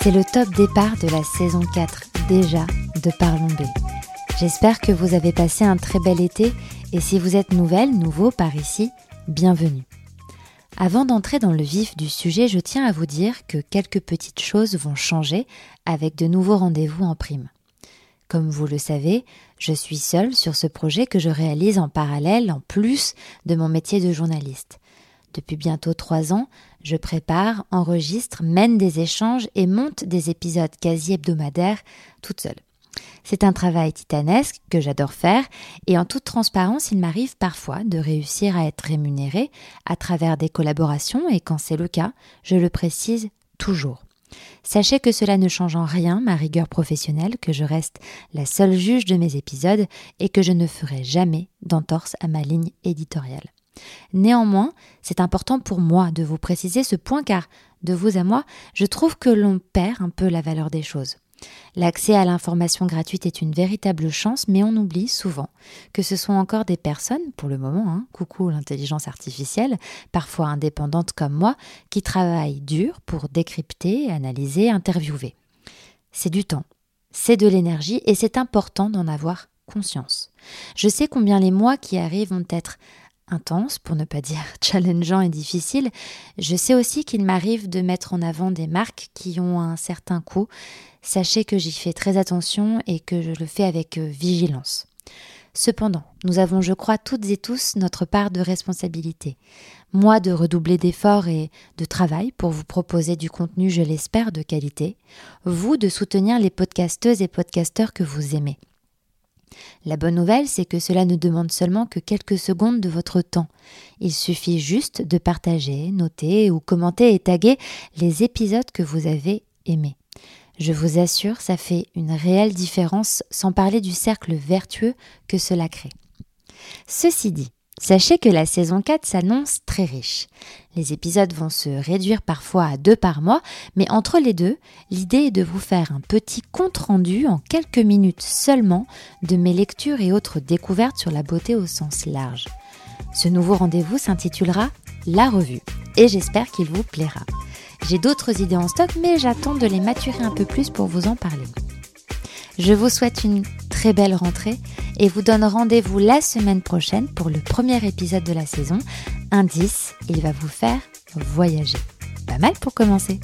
C'est le top départ de la saison 4 déjà de Parlons B. J'espère que vous avez passé un très bel été et si vous êtes nouvelle, nouveau par ici, bienvenue. Avant d'entrer dans le vif du sujet, je tiens à vous dire que quelques petites choses vont changer avec de nouveaux rendez-vous en prime. Comme vous le savez, je suis seule sur ce projet que je réalise en parallèle, en plus de mon métier de journaliste. Depuis bientôt trois ans, je prépare, enregistre, mène des échanges et monte des épisodes quasi hebdomadaires toute seule. C'est un travail titanesque que j'adore faire et en toute transparence, il m'arrive parfois de réussir à être rémunérée à travers des collaborations et quand c'est le cas, je le précise toujours. Sachez que cela ne change en rien ma rigueur professionnelle, que je reste la seule juge de mes épisodes et que je ne ferai jamais d'entorse à ma ligne éditoriale. Néanmoins, c'est important pour moi de vous préciser ce point car, de vous à moi, je trouve que l'on perd un peu la valeur des choses. L'accès à l'information gratuite est une véritable chance, mais on oublie souvent que ce sont encore des personnes, pour le moment, hein, coucou l'intelligence artificielle, parfois indépendantes comme moi, qui travaillent dur pour décrypter, analyser, interviewer. C'est du temps, c'est de l'énergie et c'est important d'en avoir conscience. Je sais combien les mois qui arrivent vont être intenses, pour ne pas dire challengeants et difficiles. Je sais aussi qu'il m'arrive de mettre en avant des marques qui ont un certain coût, Sachez que j'y fais très attention et que je le fais avec euh, vigilance. Cependant, nous avons, je crois, toutes et tous notre part de responsabilité. Moi de redoubler d'efforts et de travail pour vous proposer du contenu, je l'espère, de qualité. Vous de soutenir les podcasteuses et podcasteurs que vous aimez. La bonne nouvelle, c'est que cela ne demande seulement que quelques secondes de votre temps. Il suffit juste de partager, noter ou commenter et taguer les épisodes que vous avez aimés. Je vous assure, ça fait une réelle différence, sans parler du cercle vertueux que cela crée. Ceci dit, sachez que la saison 4 s'annonce très riche. Les épisodes vont se réduire parfois à deux par mois, mais entre les deux, l'idée est de vous faire un petit compte-rendu en quelques minutes seulement de mes lectures et autres découvertes sur la beauté au sens large. Ce nouveau rendez-vous s'intitulera La Revue, et j'espère qu'il vous plaira. J'ai d'autres idées en stock, mais j'attends de les maturer un peu plus pour vous en parler. Je vous souhaite une très belle rentrée et vous donne rendez-vous la semaine prochaine pour le premier épisode de la saison. Indice, il va vous faire voyager. Pas mal pour commencer.